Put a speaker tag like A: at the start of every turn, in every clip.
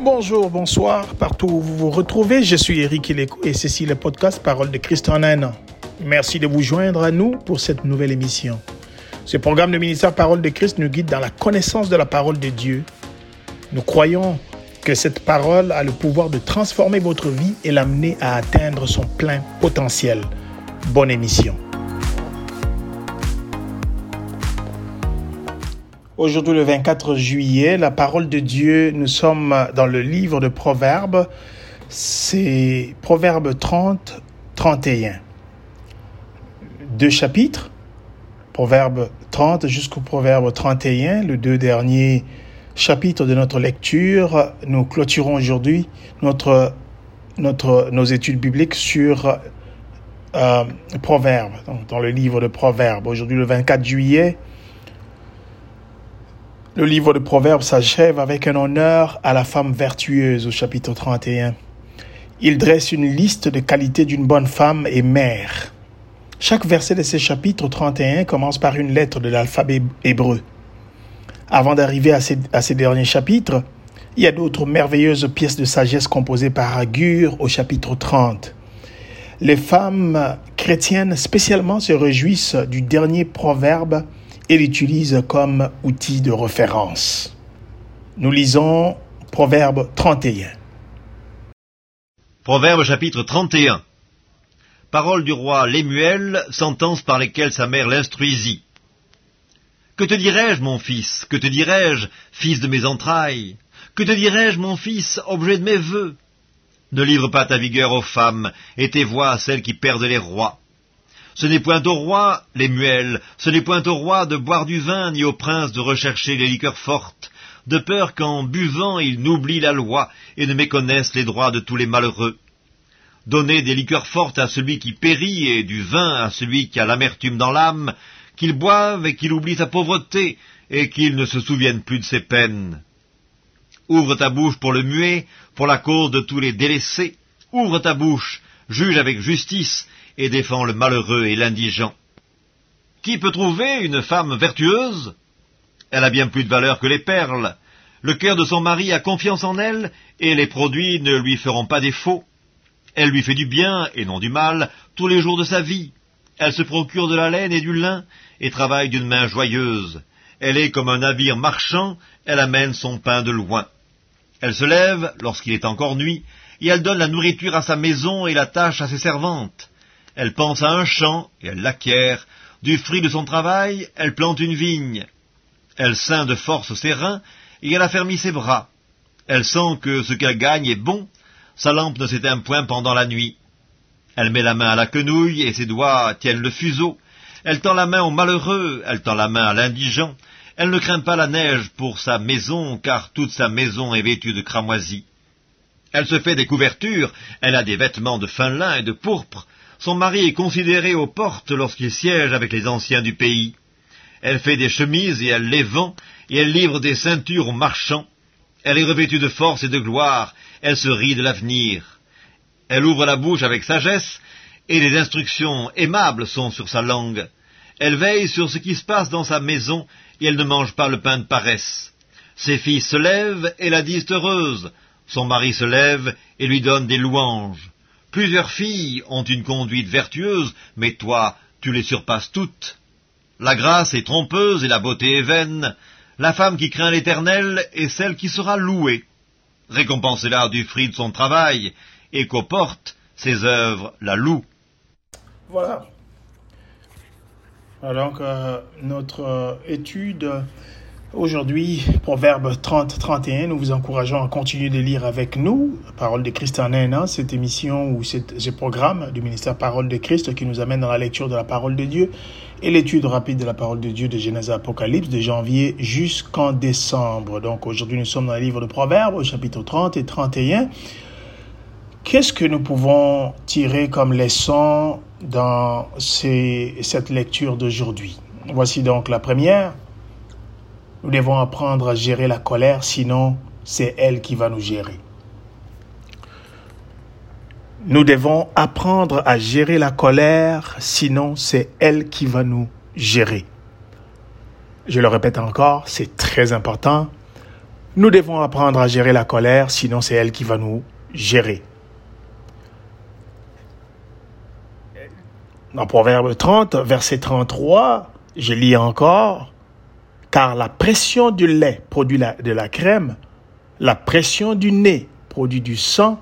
A: Bonjour, bonsoir, partout où vous vous retrouvez, je suis Eric et ceci est le podcast Parole de Christ en un an. Merci de vous joindre à nous pour cette nouvelle émission. Ce programme de ministère Parole de Christ nous guide dans la connaissance de la parole de Dieu. Nous croyons que cette parole a le pouvoir de transformer votre vie et l'amener à atteindre son plein potentiel. Bonne émission. Aujourd'hui, le 24 juillet, la parole de Dieu, nous sommes dans le livre de Proverbes. C'est Proverbes 30, 31. Deux chapitres, Proverbes 30 jusqu'au Proverbe 31, les deux derniers chapitres de notre lecture. Nous clôturons aujourd'hui notre, notre, nos études bibliques sur euh, Proverbes, dans le livre de Proverbes. Aujourd'hui, le 24 juillet, le livre de Proverbes s'achève avec un honneur à la femme vertueuse au chapitre 31. Il dresse une liste de qualités d'une bonne femme et mère. Chaque verset de ce chapitre 31 commence par une lettre de l'alphabet hébreu. Avant d'arriver à ces, à ces derniers chapitres, il y a d'autres merveilleuses pièces de sagesse composées par Agur au chapitre 30. Les femmes chrétiennes spécialement se réjouissent du dernier proverbe et l'utilise comme outil de référence. Nous lisons Proverbe 31.
B: Proverbe chapitre 31. Parole du roi Lémuel, sentence par lesquelles sa mère l'instruisit. Que te dirais-je, mon fils? Que te dirais-je, fils de mes entrailles? Que te dirais-je, mon fils, objet de mes vœux Ne livre pas ta vigueur aux femmes, et tes voix à celles qui perdent les rois. Ce n'est point au roi, les muelles, ce n'est point au roi de boire du vin, ni au prince de rechercher les liqueurs fortes, de peur qu'en buvant ils n'oublient la loi et ne méconnaissent les droits de tous les malheureux. Donnez des liqueurs fortes à celui qui périt et du vin à celui qui a l'amertume dans l'âme, qu'il boive et qu'il oublie sa pauvreté et qu'il ne se souvienne plus de ses peines. Ouvre ta bouche pour le muet, pour la cause de tous les délaissés. Ouvre ta bouche, juge avec justice et défend le malheureux et l'indigent. Qui peut trouver une femme vertueuse? Elle a bien plus de valeur que les perles. Le cœur de son mari a confiance en elle, et les produits ne lui feront pas défaut. Elle lui fait du bien, et non du mal, tous les jours de sa vie. Elle se procure de la laine et du lin, et travaille d'une main joyeuse. Elle est comme un navire marchand, elle amène son pain de loin. Elle se lève, lorsqu'il est encore nuit, et elle donne la nourriture à sa maison et la tâche à ses servantes. Elle pense à un champ, et elle l'acquiert. Du fruit de son travail, elle plante une vigne. Elle ceint de force ses reins, et elle affermit ses bras. Elle sent que ce qu'elle gagne est bon, sa lampe ne s'éteint point pendant la nuit. Elle met la main à la quenouille, et ses doigts tiennent le fuseau. Elle tend la main au malheureux, elle tend la main à l'indigent. Elle ne craint pas la neige pour sa maison, car toute sa maison est vêtue de cramoisie. Elle se fait des couvertures, elle a des vêtements de fin lin et de pourpre, son mari est considéré aux portes lorsqu'il siège avec les anciens du pays. Elle fait des chemises et elle les vend, et elle livre des ceintures aux marchands. Elle est revêtue de force et de gloire, elle se rit de l'avenir. Elle ouvre la bouche avec sagesse, et les instructions aimables sont sur sa langue. Elle veille sur ce qui se passe dans sa maison, et elle ne mange pas le pain de paresse. Ses filles se lèvent et la disent heureuse. Son mari se lève et lui donne des louanges. Plusieurs filles ont une conduite vertueuse, mais toi, tu les surpasses toutes. La grâce est trompeuse et la beauté est vaine. La femme qui craint l'Éternel est celle qui sera louée. Récompensez-la du fruit de son travail, et qu'aux portes, ses œuvres la louent.
A: Voilà. Donc, euh, notre euh, étude Aujourd'hui, Proverbe 30-31, nous vous encourageons à continuer de lire avec nous Parole de Christ en un an, cette émission ou ce programme du ministère Parole de Christ qui nous amène dans la lecture de la parole de Dieu et l'étude rapide de la parole de Dieu de Genèse à Apocalypse de janvier jusqu'en décembre. Donc aujourd'hui, nous sommes dans le livre de Proverbes, chapitre 30 et 31. Qu'est-ce que nous pouvons tirer comme leçon dans cette lecture d'aujourd'hui? Voici donc la première. Nous devons apprendre à gérer la colère, sinon c'est elle qui va nous gérer. Nous devons apprendre à gérer la colère, sinon c'est elle qui va nous gérer. Je le répète encore, c'est très important. Nous devons apprendre à gérer la colère, sinon c'est elle qui va nous gérer. Dans Proverbe 30, verset 33, je lis encore, car la pression du lait produit de la crème, la pression du nez produit du sang,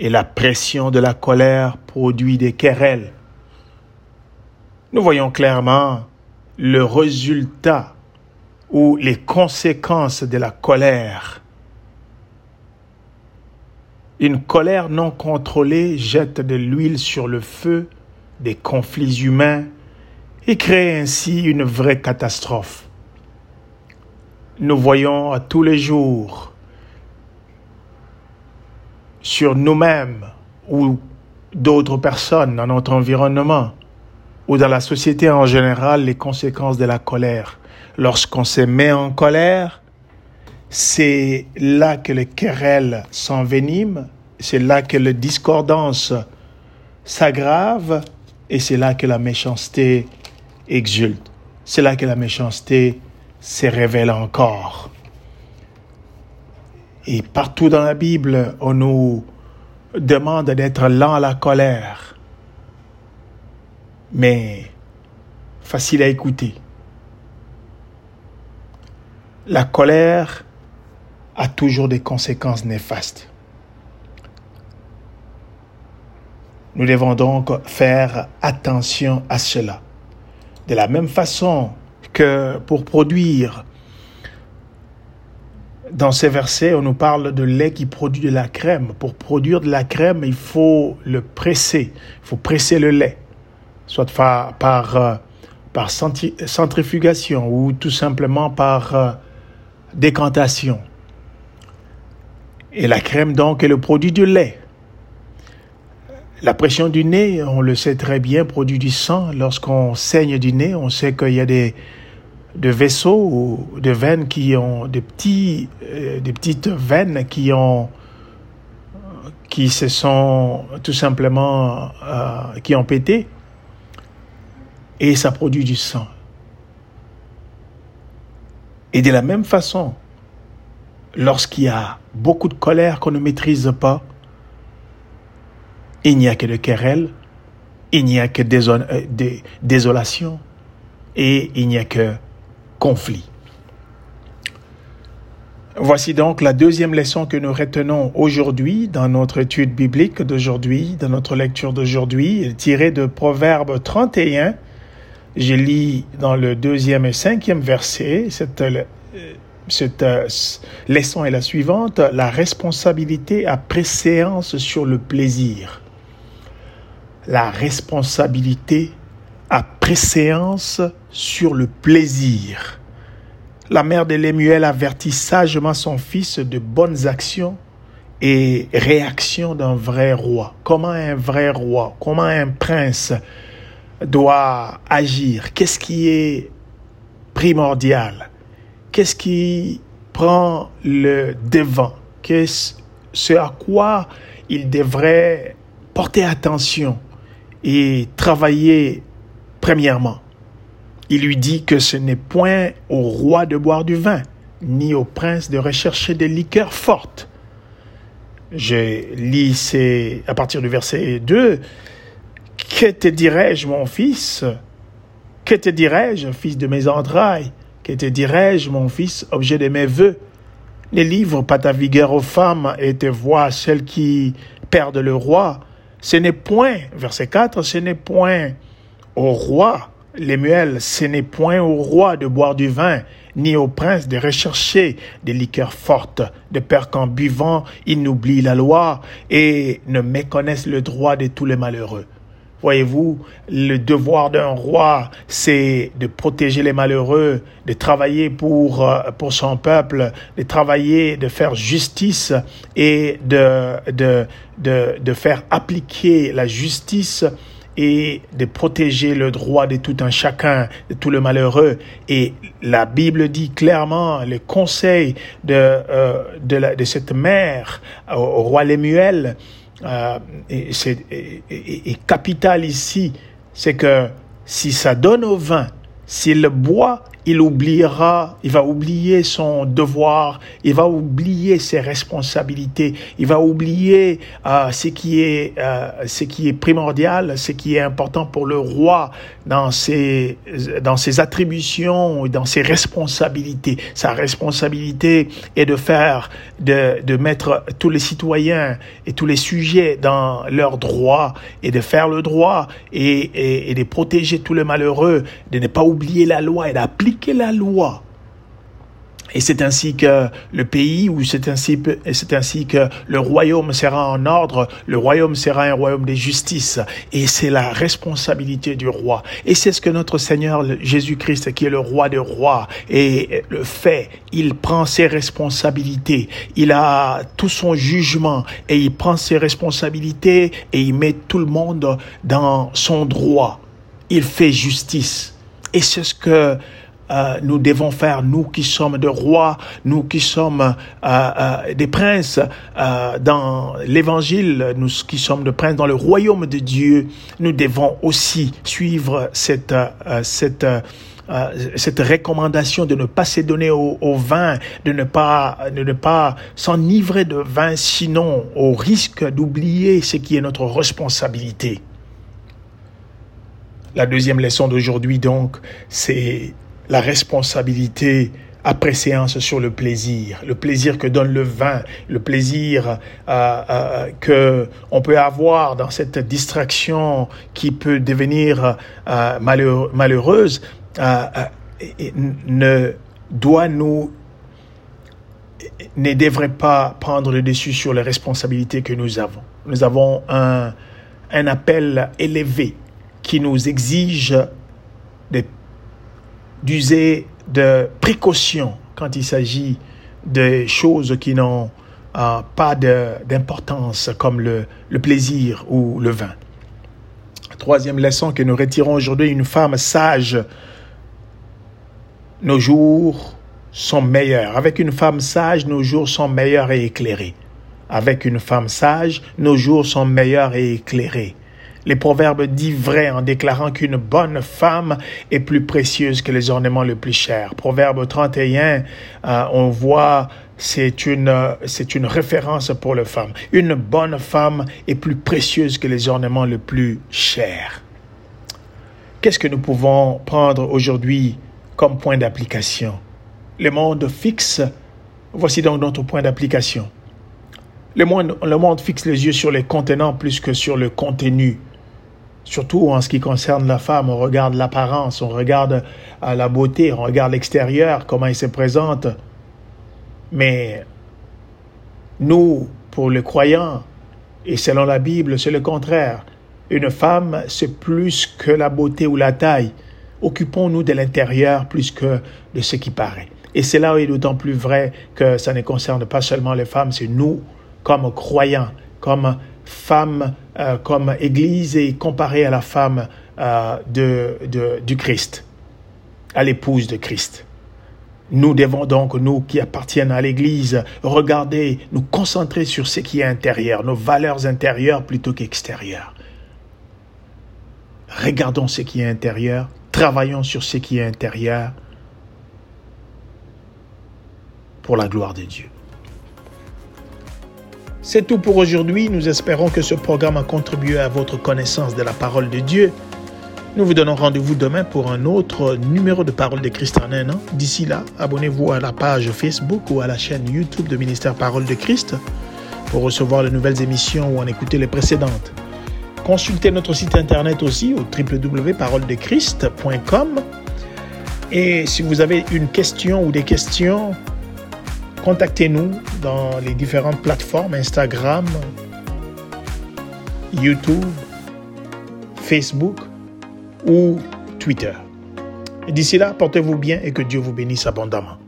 A: et la pression de la colère produit des querelles. Nous voyons clairement le résultat ou les conséquences de la colère. Une colère non contrôlée jette de l'huile sur le feu des conflits humains et crée ainsi une vraie catastrophe. Nous voyons à tous les jours sur nous-mêmes ou d'autres personnes dans notre environnement ou dans la société en général les conséquences de la colère. Lorsqu'on se met en colère, c'est là que les querelles s'enveniment, c'est là que les discordances s'aggravent et c'est là que la méchanceté exulte. C'est là que la méchanceté se révèle encore. Et partout dans la Bible, on nous demande d'être lent à la colère. Mais facile à écouter. La colère a toujours des conséquences néfastes. Nous devons donc faire attention à cela. De la même façon pour produire, dans ces versets, on nous parle de lait qui produit de la crème. Pour produire de la crème, il faut le presser. Il faut presser le lait, soit par, par, euh, par centrifugation ou tout simplement par euh, décantation. Et la crème, donc, est le produit du lait. La pression du nez, on le sait très bien, produit du sang. Lorsqu'on saigne du nez, on sait qu'il y a des, vaisseaux ou de veines qui ont des petits, euh, des petites veines qui ont, qui se sont tout simplement, euh, qui ont pété, et ça produit du sang. Et de la même façon, lorsqu'il y a beaucoup de colère qu'on ne maîtrise pas, il n'y a que de querelles, il n'y a que euh, désolation et il n'y a que conflit. Voici donc la deuxième leçon que nous retenons aujourd'hui dans notre étude biblique d'aujourd'hui, dans notre lecture d'aujourd'hui, tirée de Proverbe 31. Je lis dans le deuxième et cinquième verset cette cette euh, leçon est la suivante, la responsabilité a préséance sur le plaisir. La responsabilité a préséance sur le plaisir. La mère de Lémuel avertit sagement son fils de bonnes actions et réactions d'un vrai roi. Comment un vrai roi, comment un prince doit agir? Qu'est-ce qui est primordial? Qu'est-ce qui prend le devant, qu'est-ce ce à quoi il devrait porter attention et travailler premièrement. Il lui dit que ce n'est point au roi de boire du vin, ni au prince de rechercher des liqueurs fortes. Je lis à partir du verset 2. Que te dirais-je, mon fils? Que te dirais-je, fils de mes entrailles? Que te dirais-je, mon fils, objet de mes voeux? Ne livre pas ta vigueur aux femmes et te vois celles qui perdent le roi. Ce n'est point, verset 4, ce n'est point au roi, Lémuel, ce n'est point au roi de boire du vin, ni au prince de rechercher des liqueurs fortes, de peur qu'en buvant, ils n'oublient la loi et ne méconnaissent le droit de tous les malheureux. Voyez-vous, le devoir d'un roi, c'est de protéger les malheureux, de travailler pour, euh, pour son peuple, de travailler, de faire justice et de, de, de, de faire appliquer la justice et de protéger le droit de tout un chacun, de tout le malheureux. Et la Bible dit clairement les conseils de, euh, de, la, de cette mère au roi Lémuel euh, et, capital ici, c'est que si ça donne au vin S'il boit, il oubliera, il va oublier son devoir, il va oublier ses responsabilités, il va oublier euh, ce qui est euh, ce qui est primordial, ce qui est important pour le roi dans ses dans ses attributions, dans ses responsabilités. Sa responsabilité est de faire de de mettre tous les citoyens et tous les sujets dans leurs droits et de faire le droit et, et, et de protéger tous les malheureux, de ne pas oublier la loi et d'appliquer la loi. Et c'est ainsi que le pays, ou c'est ainsi, ainsi que le royaume sera en ordre, le royaume sera un royaume de justice. Et c'est la responsabilité du roi. Et c'est ce que notre Seigneur Jésus-Christ, qui est le roi des rois, et le fait. Il prend ses responsabilités. Il a tout son jugement et il prend ses responsabilités et il met tout le monde dans son droit. Il fait justice. Et c'est ce que euh, nous devons faire, nous qui sommes des rois, nous qui sommes euh, euh, des princes dans l'évangile, nous qui sommes des princes dans le royaume de Dieu, nous devons aussi suivre cette, cette, cette recommandation de ne pas au, au, vin, de ne pas, de ne pas s'enivrer de vin, sinon au risque d'oublier ce qui est notre responsabilité. La deuxième leçon d'aujourd'hui, donc, c'est la responsabilité après séance sur le plaisir, le plaisir que donne le vin, le plaisir euh, euh, que on peut avoir dans cette distraction qui peut devenir euh, malheureuse, ne doit nous ne devrait pas prendre le dessus sur les responsabilités que nous avons. Nous avons un, un appel élevé qui nous exige d'user de précaution quand il s'agit de choses qui n'ont euh, pas d'importance comme le, le, plaisir ou le vin. Troisième leçon que nous retirons aujourd'hui, une femme sage, nos jours sont meilleurs. Avec une femme sage, nos jours sont meilleurs et éclairés. Avec une femme sage, nos jours sont meilleurs et éclairés. Les proverbes disent vrai en déclarant qu'une bonne femme est plus précieuse que les ornements les plus chers. Proverbe 31, euh, on voit c'est une, c'est une référence pour les femmes. Une bonne femme est plus précieuse que les ornements les plus chers. Qu'est-ce que nous pouvons prendre aujourd'hui comme point d'application? Le monde fixe, voici donc notre point d'application. Le monde, le monde fixe les yeux sur les contenants plus que sur le contenu. Surtout en ce qui concerne la femme, on regarde l'apparence, on regarde euh, la beauté, on regarde l'extérieur, comment elle se présente. Mais nous, pour les croyants, et selon la Bible, c'est le contraire. Une femme, c'est plus que la beauté ou la taille. Occupons-nous de l'intérieur plus que de ce qui paraît. Et cela est d'autant plus vrai que ça ne concerne pas seulement les femmes, c'est nous, comme croyants, comme femme euh, comme Église est comparée à la femme euh, de, du Christ, à l'épouse de Christ. Nous devons donc, nous qui appartiennent à l'Église, regarder, nous concentrer sur ce qui est intérieur, nos valeurs intérieures plutôt qu'extérieures. Regardons ce qui est intérieur, travaillons sur ce qui est intérieur pour la gloire de Dieu. C'est tout pour aujourd'hui. Nous espérons que ce programme a contribué à votre connaissance de la parole de Dieu. Nous vous donnons rendez-vous demain pour un autre numéro de Parole de Christ en un an. D'ici là, abonnez-vous à la page Facebook ou à la chaîne YouTube de Ministère Parole de Christ pour recevoir les nouvelles émissions ou en écouter les précédentes. Consultez notre site internet aussi au www.paroledechrist.com. Et si vous avez une question ou des questions, contactez-nous dans les différentes plateformes Instagram, YouTube, Facebook ou Twitter. D'ici là, portez-vous bien et que Dieu vous bénisse abondamment.